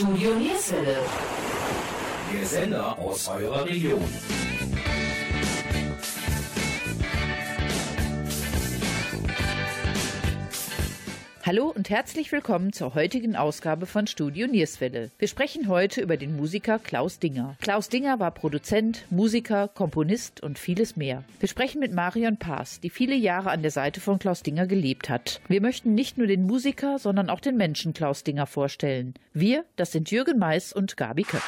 Studio Nierswelle. Der Sender aus eurer Region. Hallo und herzlich willkommen zur heutigen Ausgabe von Studio Nierswelle. Wir sprechen heute über den Musiker Klaus Dinger. Klaus Dinger war Produzent, Musiker, Komponist und vieles mehr. Wir sprechen mit Marion Paas, die viele Jahre an der Seite von Klaus Dinger gelebt hat. Wir möchten nicht nur den Musiker, sondern auch den Menschen Klaus Dinger vorstellen. Wir, das sind Jürgen Mais und Gabi Köpp.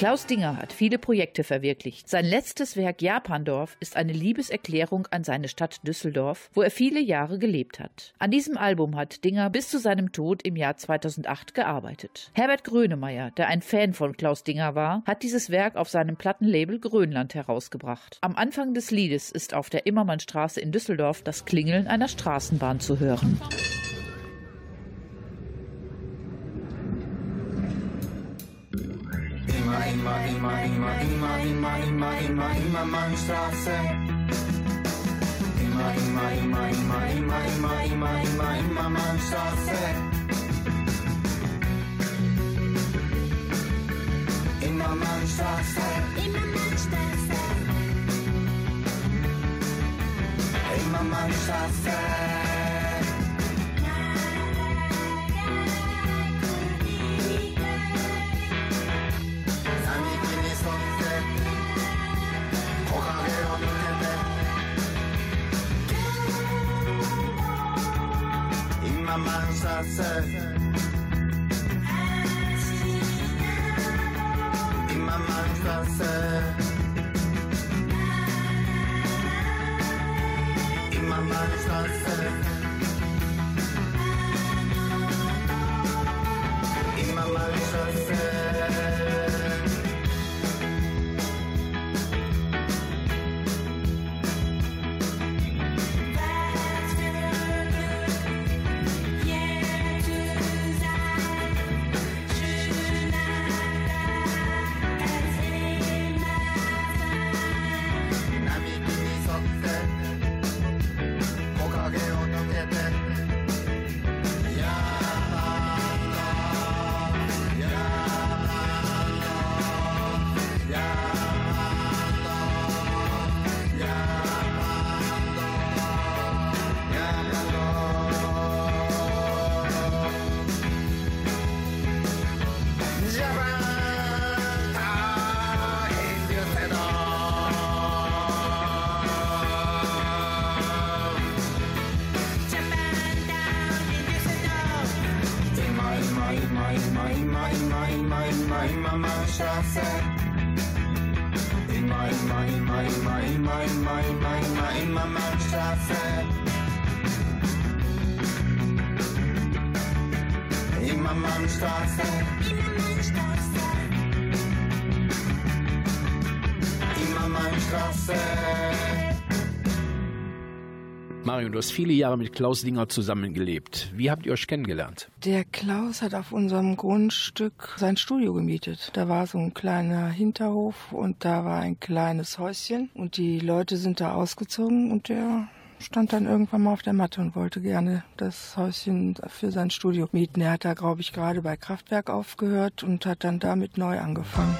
Klaus Dinger hat viele Projekte verwirklicht. Sein letztes Werk Japandorf ist eine Liebeserklärung an seine Stadt Düsseldorf, wo er viele Jahre gelebt hat. An diesem Album hat Dinger bis zu seinem Tod im Jahr 2008 gearbeitet. Herbert Grönemeyer, der ein Fan von Klaus Dinger war, hat dieses Werk auf seinem Plattenlabel Grönland herausgebracht. Am Anfang des Liedes ist auf der Immermannstraße in Düsseldorf das Klingeln einer Straßenbahn zu hören. Immer, immer, immer, immer, immer, immer, immer, immer Mannstraße. Immer, immer, immer, immer, immer, immer, immer, immer, immer Mannstraße. Immer Mannstraße. Immer Mannstraße. Immer Mannstraße. mind I said In my mind, I said. In my mind, I said. Hast viele Jahre mit Klaus Dinger zusammengelebt. Wie habt ihr euch kennengelernt? Der Klaus hat auf unserem Grundstück sein Studio gemietet. Da war so ein kleiner Hinterhof und da war ein kleines Häuschen und die Leute sind da ausgezogen und der stand dann irgendwann mal auf der Matte und wollte gerne das Häuschen für sein Studio mieten. Er hat da, glaube ich, gerade bei Kraftwerk aufgehört und hat dann damit neu angefangen.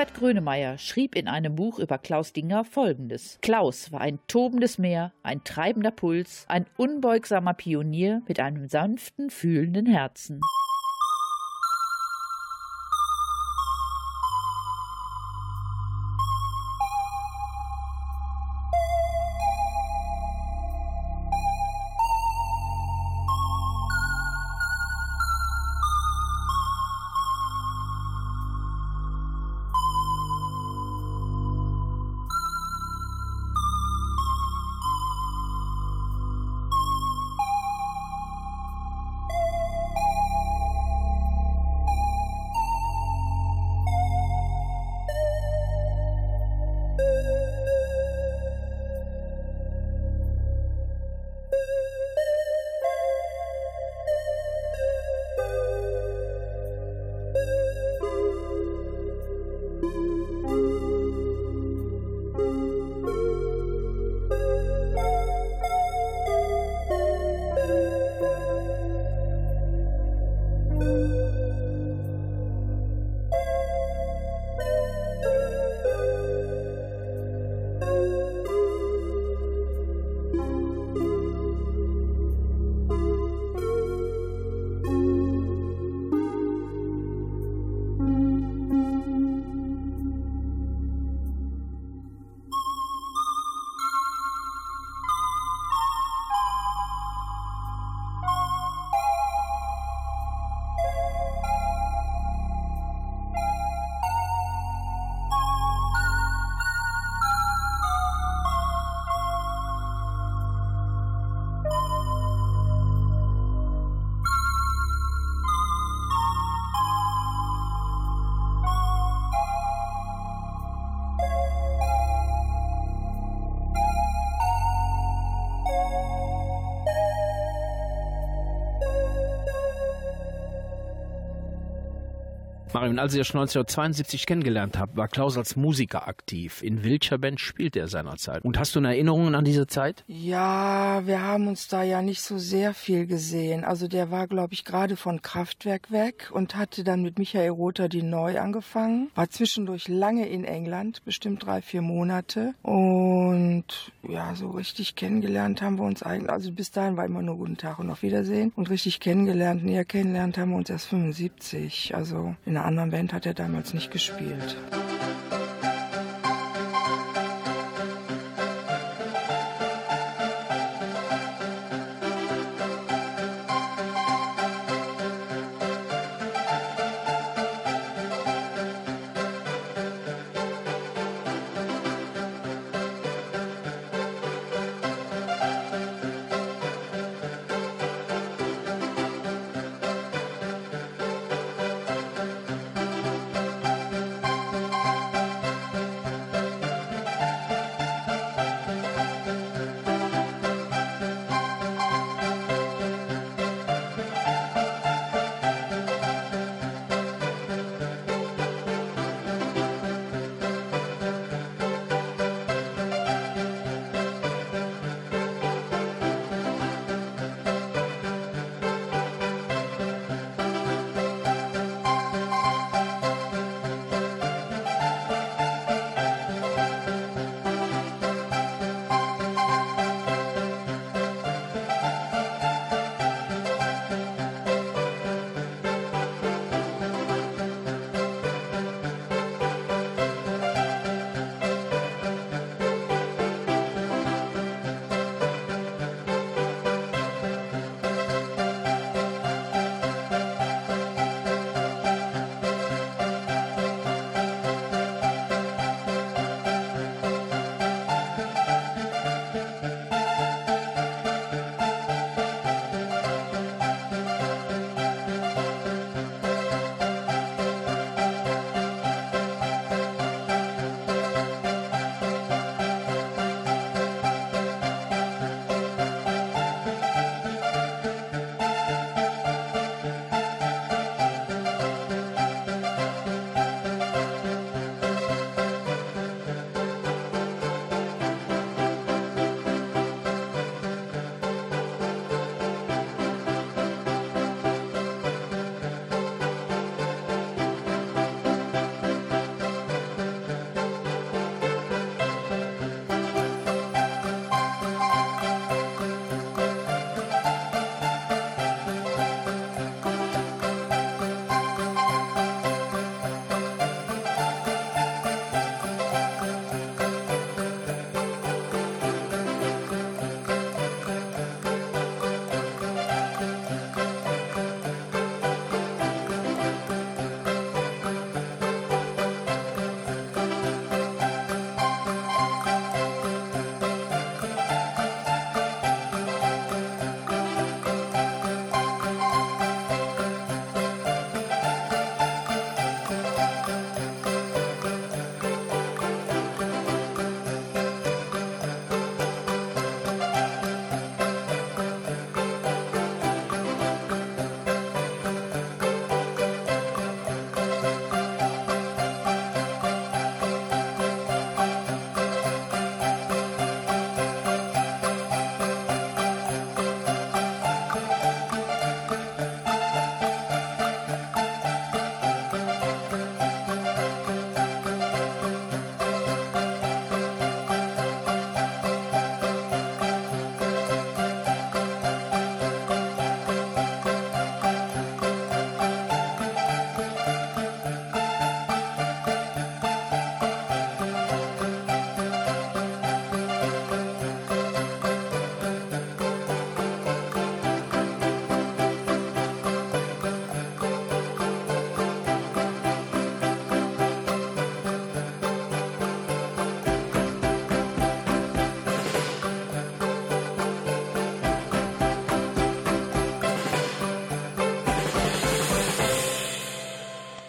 Herbert Grönemeyer schrieb in einem Buch über Klaus Dinger folgendes. Klaus war ein tobendes Meer, ein treibender Puls, ein unbeugsamer Pionier mit einem sanften, fühlenden Herzen. Marion, als ihr euch 1972 kennengelernt habt, war Klaus als Musiker aktiv. In welcher Band spielte er seinerzeit? Und hast du Erinnerungen an diese Zeit? Ja, wir haben uns da ja nicht so sehr viel gesehen. Also der war, glaube ich, gerade von Kraftwerk weg und hatte dann mit Michael Rother die neu angefangen. War zwischendurch lange in England, bestimmt drei, vier Monate. Und ja, so richtig kennengelernt haben wir uns eigentlich, also bis dahin war immer nur guten Tag und auf Wiedersehen. Und richtig kennengelernt, näher kennengelernt haben wir uns erst 75. Also in einer anderen Band hat er damals nicht gespielt.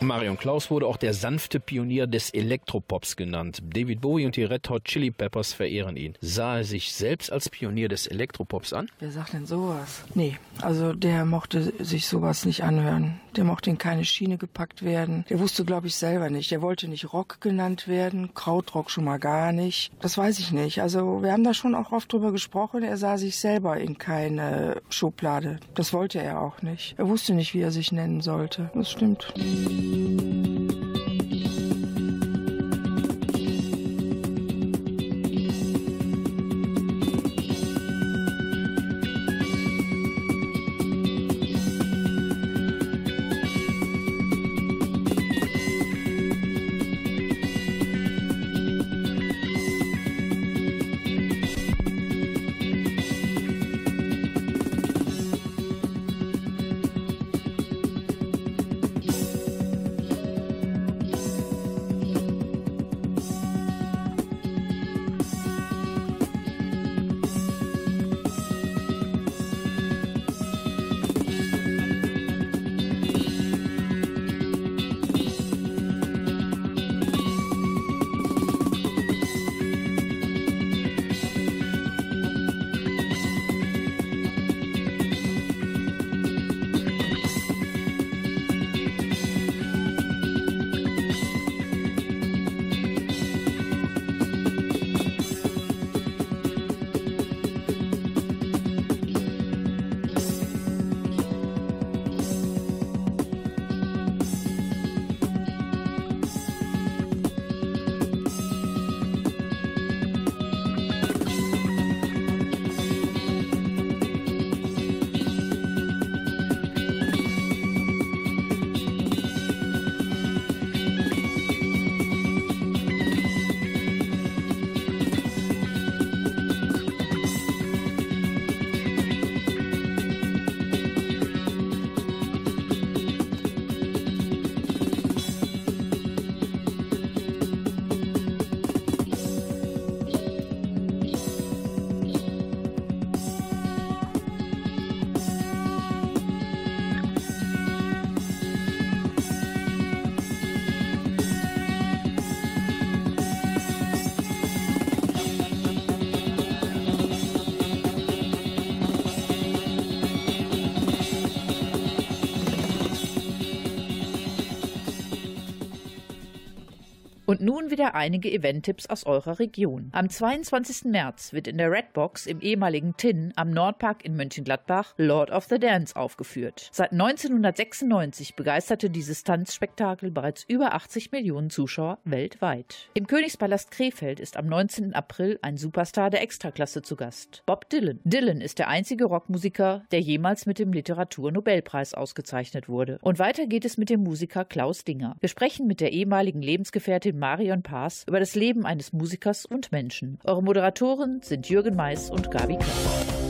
Marion Klaus wurde auch der sanfte Pionier des Elektropops genannt. David Bowie und die Red Hot Chili Peppers verehren ihn. Sah er sich selbst als Pionier des Elektropops an? Wer sagt denn sowas? Nee, also der mochte sich sowas nicht anhören. Der mochte in keine Schiene gepackt werden. Der wusste, glaube ich, selber nicht. Der wollte nicht Rock genannt werden, Krautrock schon mal gar nicht. Das weiß ich nicht. Also wir haben da schon auch oft drüber gesprochen. Er sah sich selber in keine Schublade. Das wollte er auch nicht. Er wusste nicht, wie er sich nennen sollte. Das stimmt. Nun wieder einige Event-Tipps aus eurer Region. Am 22. März wird in der Redbox im ehemaligen Tin am Nordpark in Mönchengladbach Lord of the Dance aufgeführt. Seit 1996 begeisterte dieses Tanzspektakel bereits über 80 Millionen Zuschauer weltweit. Im Königspalast Krefeld ist am 19. April ein Superstar der Extraklasse zu Gast. Bob Dylan. Dylan ist der einzige Rockmusiker, der jemals mit dem Literaturnobelpreis ausgezeichnet wurde. Und weiter geht es mit dem Musiker Klaus Dinger. Wir sprechen mit der ehemaligen Lebensgefährtin Marion Paas über das Leben eines Musikers und Menschen. Eure Moderatoren sind Jürgen Mais und Gabi Köpfer.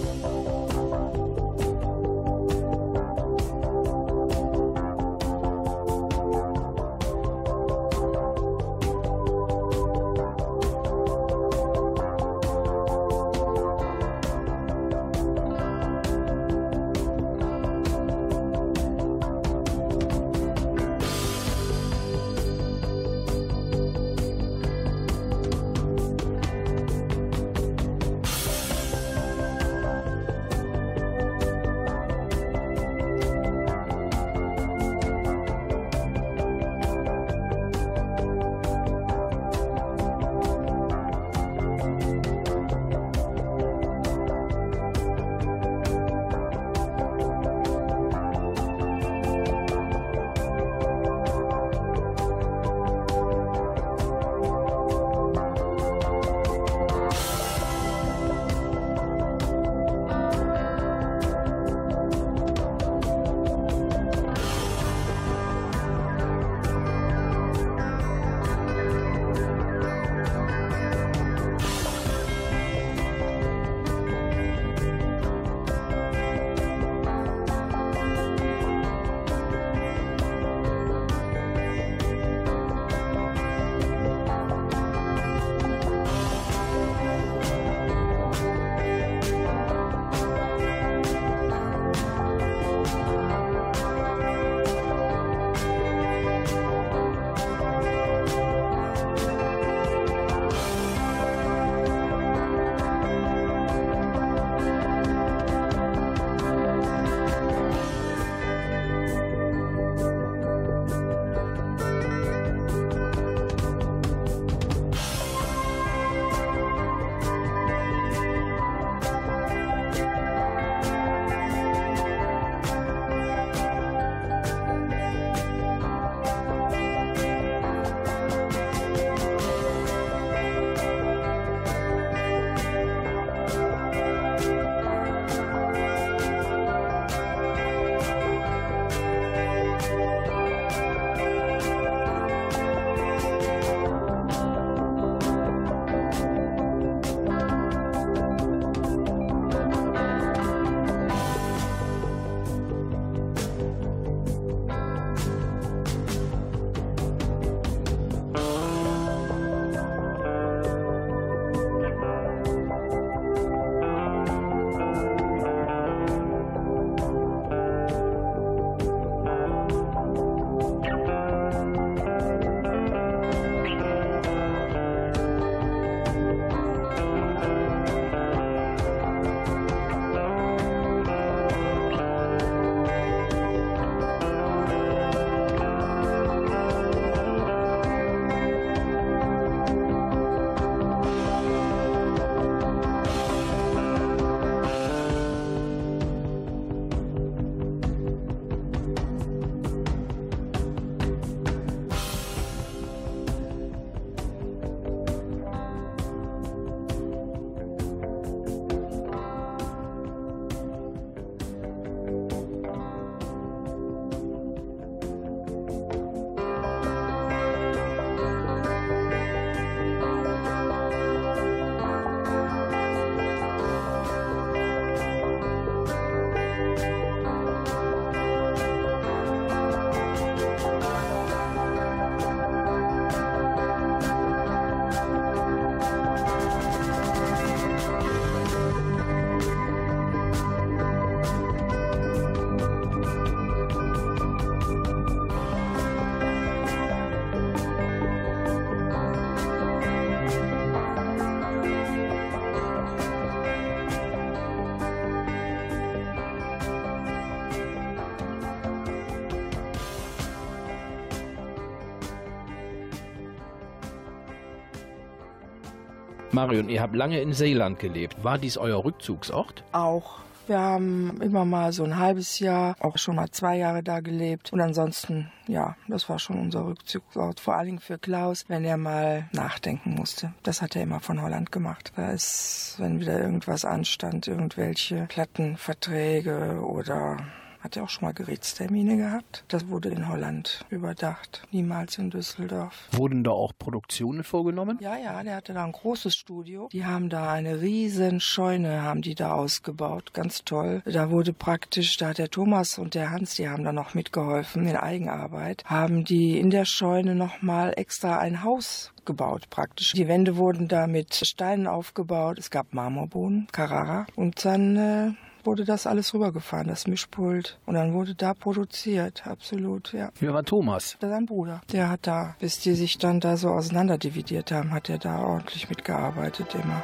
Marion, ihr habt lange in Seeland gelebt. War dies euer Rückzugsort? Auch. Wir haben immer mal so ein halbes Jahr, auch schon mal zwei Jahre da gelebt. Und ansonsten, ja, das war schon unser Rückzugsort. Vor allen Dingen für Klaus, wenn er mal nachdenken musste. Das hat er immer von Holland gemacht. Da ist, wenn wieder irgendwas anstand, irgendwelche Plattenverträge oder hat er auch schon mal Gerätstermine gehabt. Das wurde in Holland überdacht, niemals in Düsseldorf. Wurden da auch Produktionen vorgenommen? Ja, ja, der hatte da ein großes Studio. Die haben da eine riesen Scheune, haben die da ausgebaut. Ganz toll. Da wurde praktisch, da hat der Thomas und der Hans, die haben da noch mitgeholfen in Eigenarbeit, haben die in der Scheune nochmal extra ein Haus gebaut praktisch. Die Wände wurden da mit Steinen aufgebaut. Es gab Marmorboden, Carrara. Und dann äh, wurde das alles rübergefahren, das Mischpult. Und dann wurde da produziert, absolut, ja. Wer war Thomas? Sein Bruder. Der hat da, bis die sich dann da so auseinanderdividiert haben, hat er da ordentlich mitgearbeitet immer.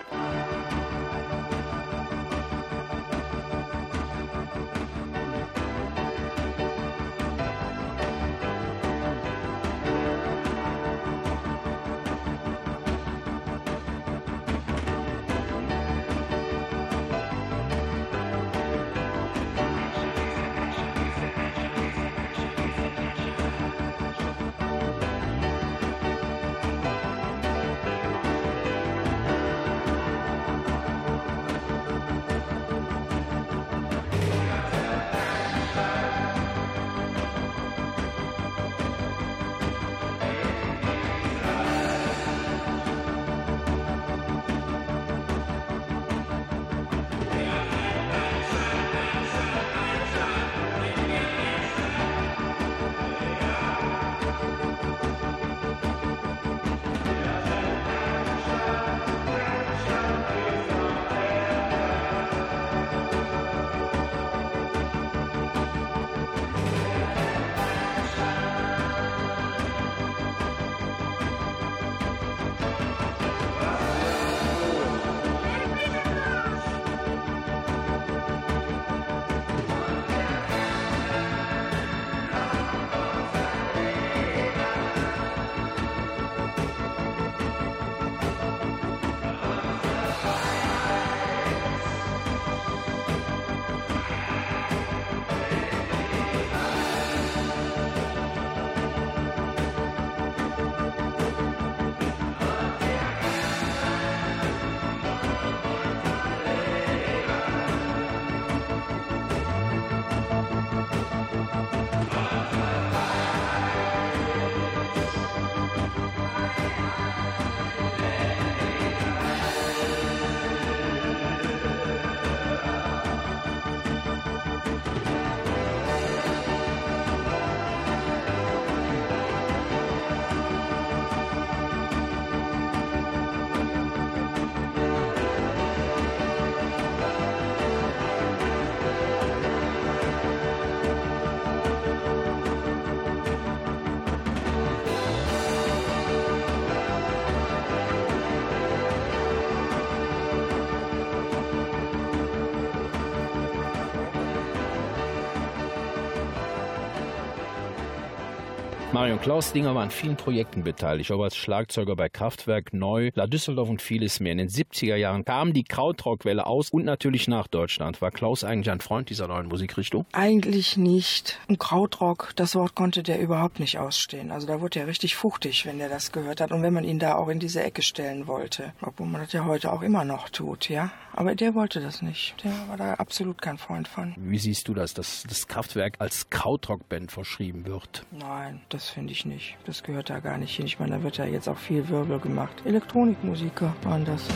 Marion Klaus Dinger war an vielen Projekten beteiligt, auch als Schlagzeuger bei Kraftwerk, Neu, La Düsseldorf und vieles mehr. In den 70er Jahren kam die Krautrockwelle aus und natürlich nach Deutschland. War Klaus eigentlich ein Freund dieser neuen Musikrichtung? Eigentlich nicht. Und Krautrock, das Wort konnte der überhaupt nicht ausstehen. Also da wurde er richtig fuchtig, wenn er das gehört hat und wenn man ihn da auch in diese Ecke stellen wollte. Obwohl man das ja heute auch immer noch tut, ja. Aber der wollte das nicht. Der war da absolut kein Freund von. Wie siehst du das, dass das Kraftwerk als Krautrockband verschrieben wird? Nein, das finde ich nicht. Das gehört da gar nicht hin. Ich meine, da wird ja jetzt auch viel Wirbel gemacht. Elektronikmusiker waren das.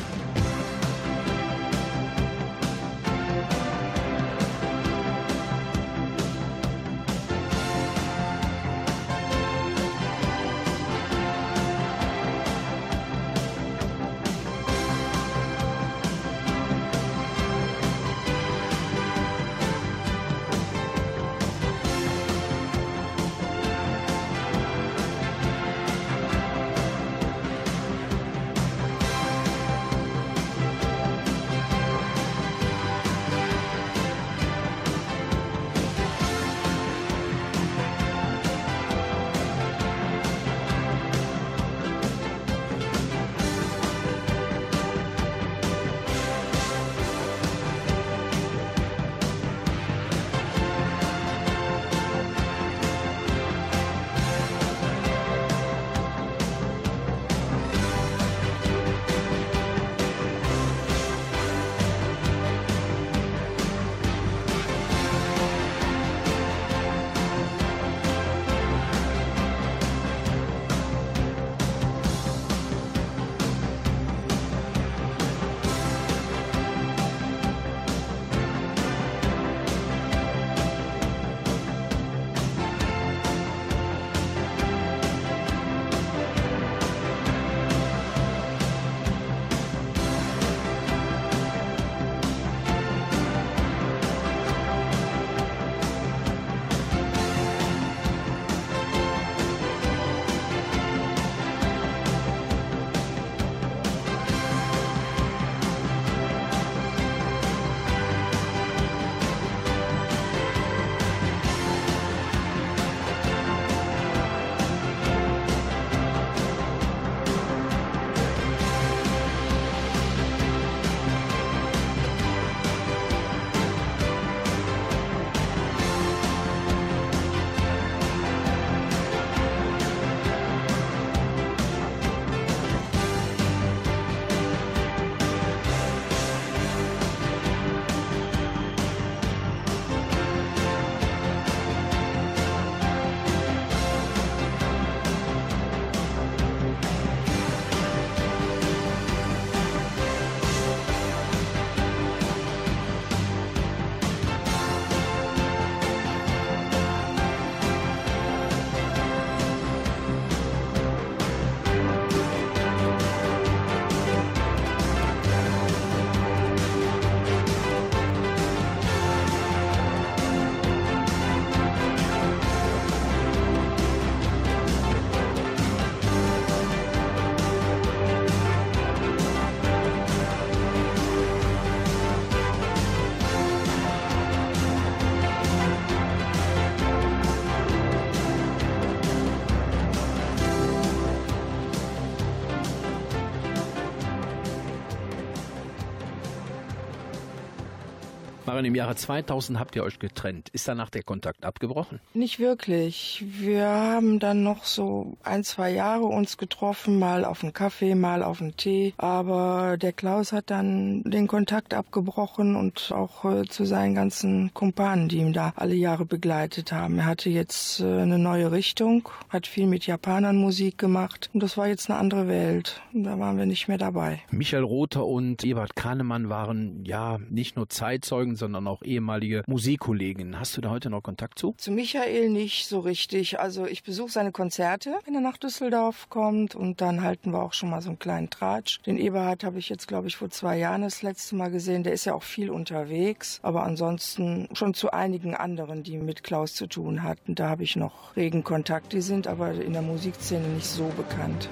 Marion, im Jahre 2000 habt ihr euch getrennt. Ist danach der Kontakt abgebrochen? Nicht wirklich. Wir haben dann noch so ein, zwei Jahre uns getroffen, mal auf einen Kaffee, mal auf einen Tee. Aber der Klaus hat dann den Kontakt abgebrochen und auch äh, zu seinen ganzen Kumpanen, die ihn da alle Jahre begleitet haben. Er hatte jetzt äh, eine neue Richtung, hat viel mit Japanern Musik gemacht und das war jetzt eine andere Welt. Da waren wir nicht mehr dabei. Michael Rother und Ebert Kahnemann waren ja nicht nur Zeitzeugen, sondern auch ehemalige Musikkollegen. Hast du da heute noch Kontakt zu? Zu Michael nicht so richtig. Also ich besuche seine Konzerte, wenn er nach Düsseldorf kommt und dann halten wir auch schon mal so einen kleinen Tratsch. Den Eberhard habe ich jetzt, glaube ich, vor zwei Jahren das letzte Mal gesehen. Der ist ja auch viel unterwegs, aber ansonsten schon zu einigen anderen, die mit Klaus zu tun hatten. Da habe ich noch regen Kontakt. Die sind aber in der Musikszene nicht so bekannt.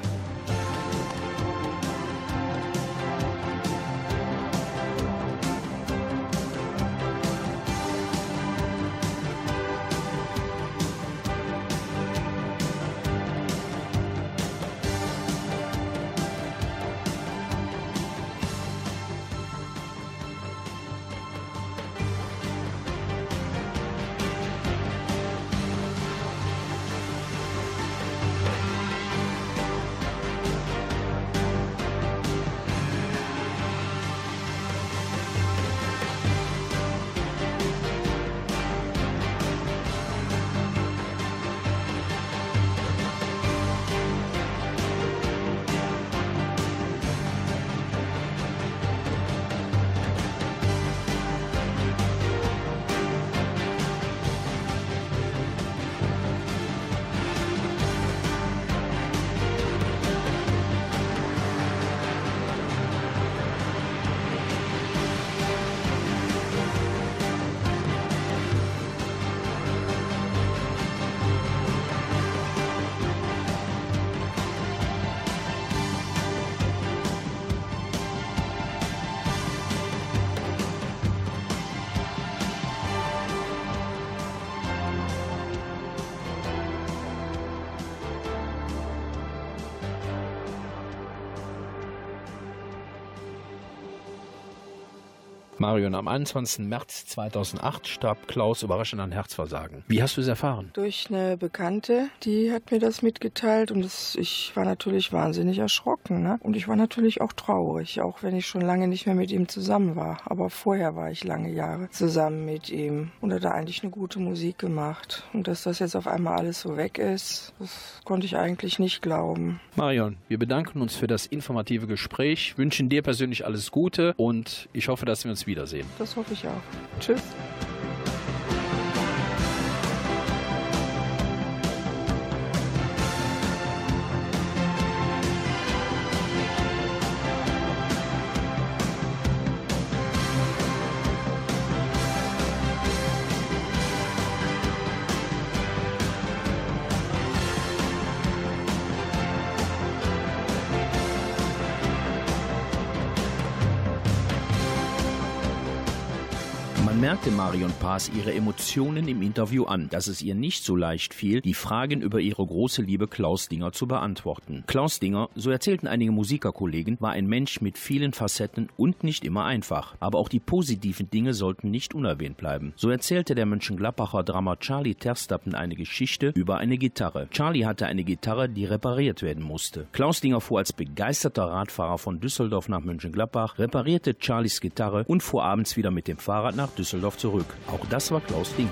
Marion, am 21. März 2008 starb Klaus überraschend an Herzversagen. Wie hast du es erfahren? Durch eine Bekannte, die hat mir das mitgeteilt und das, ich war natürlich wahnsinnig erschrocken. Ne? Und ich war natürlich auch traurig, auch wenn ich schon lange nicht mehr mit ihm zusammen war. Aber vorher war ich lange Jahre zusammen mit ihm und hat da eigentlich eine gute Musik gemacht. Und dass das jetzt auf einmal alles so weg ist, das konnte ich eigentlich nicht glauben. Marion, wir bedanken uns für das informative Gespräch, wünschen dir persönlich alles Gute und ich hoffe, dass wir uns wiedersehen. Das hoffe ich auch. Tschüss. Marion Paas ihre Emotionen im Interview an, dass es ihr nicht so leicht fiel, die Fragen über ihre große Liebe Klaus Dinger zu beantworten. Klaus Dinger, so erzählten einige Musikerkollegen, war ein Mensch mit vielen Facetten und nicht immer einfach. Aber auch die positiven Dinge sollten nicht unerwähnt bleiben. So erzählte der Mönchengladbacher Drama Charlie Terstappen eine Geschichte über eine Gitarre. Charlie hatte eine Gitarre, die repariert werden musste. Klaus Dinger fuhr als begeisterter Radfahrer von Düsseldorf nach Mönchengladbach, reparierte Charlies Gitarre und fuhr abends wieder mit dem Fahrrad nach Düsseldorf Düsseldorf zurück. Auch das war Klaus Ding.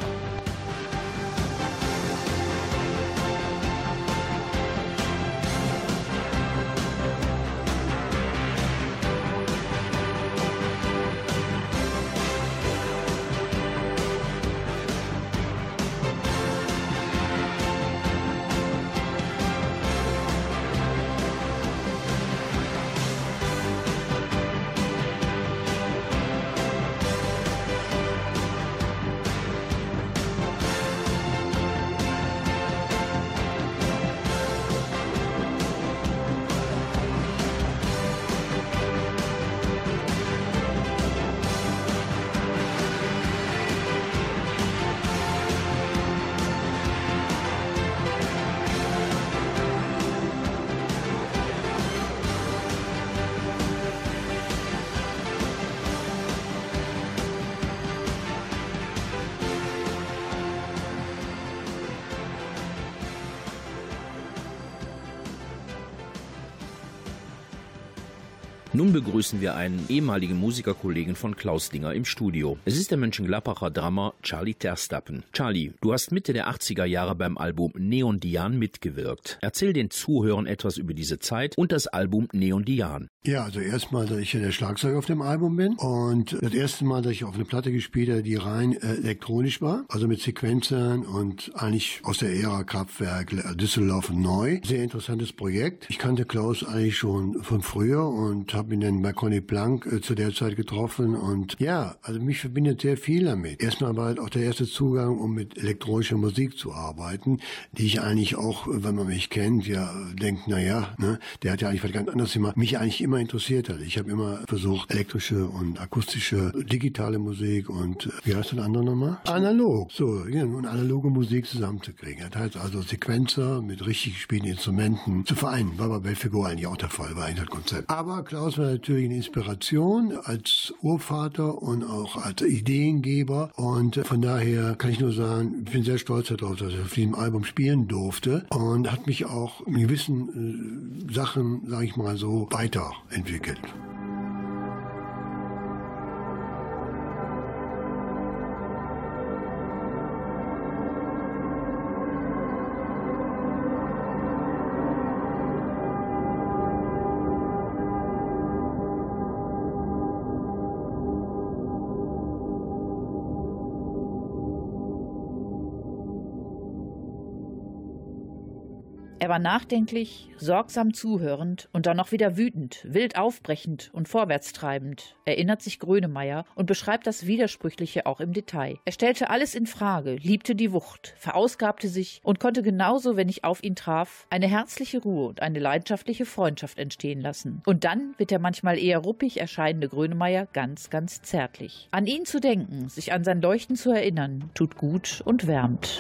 Nun begrüßen wir einen ehemaligen Musikerkollegen von Klaus Dinger im Studio. Es ist der Mönchengladbacher Drummer Charlie Terstappen. Charlie, du hast Mitte der 80er Jahre beim Album Neon Dian mitgewirkt. Erzähl den Zuhörern etwas über diese Zeit und das Album Neon Dian. Ja, also erstmal, dass ich ja der Schlagzeuger auf dem Album bin und das erste Mal, dass ich auf eine Platte gespielt habe, die rein äh, elektronisch war, also mit Sequenzern und eigentlich aus der Ära Kraftwerk Düsseldorf neu. Sehr interessantes Projekt. Ich kannte Klaus eigentlich schon von früher und habe ihn dann bei Conny Plank äh, zu der Zeit getroffen und ja, also mich verbindet sehr viel damit. Erstmal war halt auch der erste Zugang, um mit elektronischer Musik zu arbeiten, die ich eigentlich auch, wenn man mich kennt, ja denkt, na ja, ne, der hat ja eigentlich was ganz anderes gemacht. Mich eigentlich immer interessiert hat. Ich habe immer versucht, elektrische und akustische, digitale Musik und wie heißt das andere nochmal? Analog. So, ja, und analoge Musik zusammenzukriegen. Das heißt also Sequenzer mit richtig gespielten Instrumenten zu vereinen. War bei Belfigo eigentlich auch der Fall, war eigentlich das Konzept. Aber Klaus war natürlich eine Inspiration als Urvater und auch als Ideengeber. Und von daher kann ich nur sagen, ich bin sehr stolz darauf, dass ich auf diesem Album spielen durfte und hat mich auch in gewissen äh, Sachen, sage ich mal so, weiter Er war nachdenklich, sorgsam zuhörend und dann noch wieder wütend, wild aufbrechend und vorwärtstreibend, erinnert sich Grönemeyer und beschreibt das Widersprüchliche auch im Detail. Er stellte alles in Frage, liebte die Wucht, verausgabte sich und konnte genauso, wenn ich auf ihn traf, eine herzliche Ruhe und eine leidenschaftliche Freundschaft entstehen lassen. Und dann wird der manchmal eher ruppig erscheinende Grönemeyer ganz, ganz zärtlich. An ihn zu denken, sich an sein Leuchten zu erinnern, tut gut und wärmt.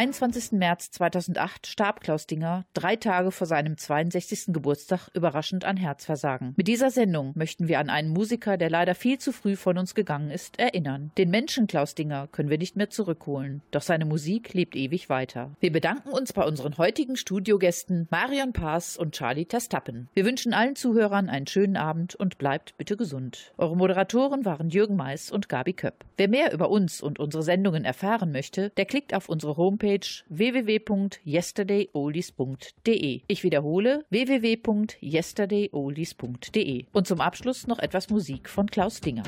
21. März 2008 starb Klaus Dinger drei Tage vor seinem 62. Geburtstag überraschend an Herzversagen. Mit dieser Sendung möchten wir an einen Musiker, der leider viel zu früh von uns gegangen ist, erinnern. Den Menschen Klaus Dinger können wir nicht mehr zurückholen, doch seine Musik lebt ewig weiter. Wir bedanken uns bei unseren heutigen Studiogästen Marion Paas und Charlie Testappen. Wir wünschen allen Zuhörern einen schönen Abend und bleibt bitte gesund. Eure Moderatoren waren Jürgen Mais und Gabi Köpp. Wer mehr über uns und unsere Sendungen erfahren möchte, der klickt auf unsere Homepage Homepage www.yesterdayoldies.de. Ich wiederhole www.yesterdayoldies.de. Und zum Abschluss noch etwas Musik von Klaus Dinger.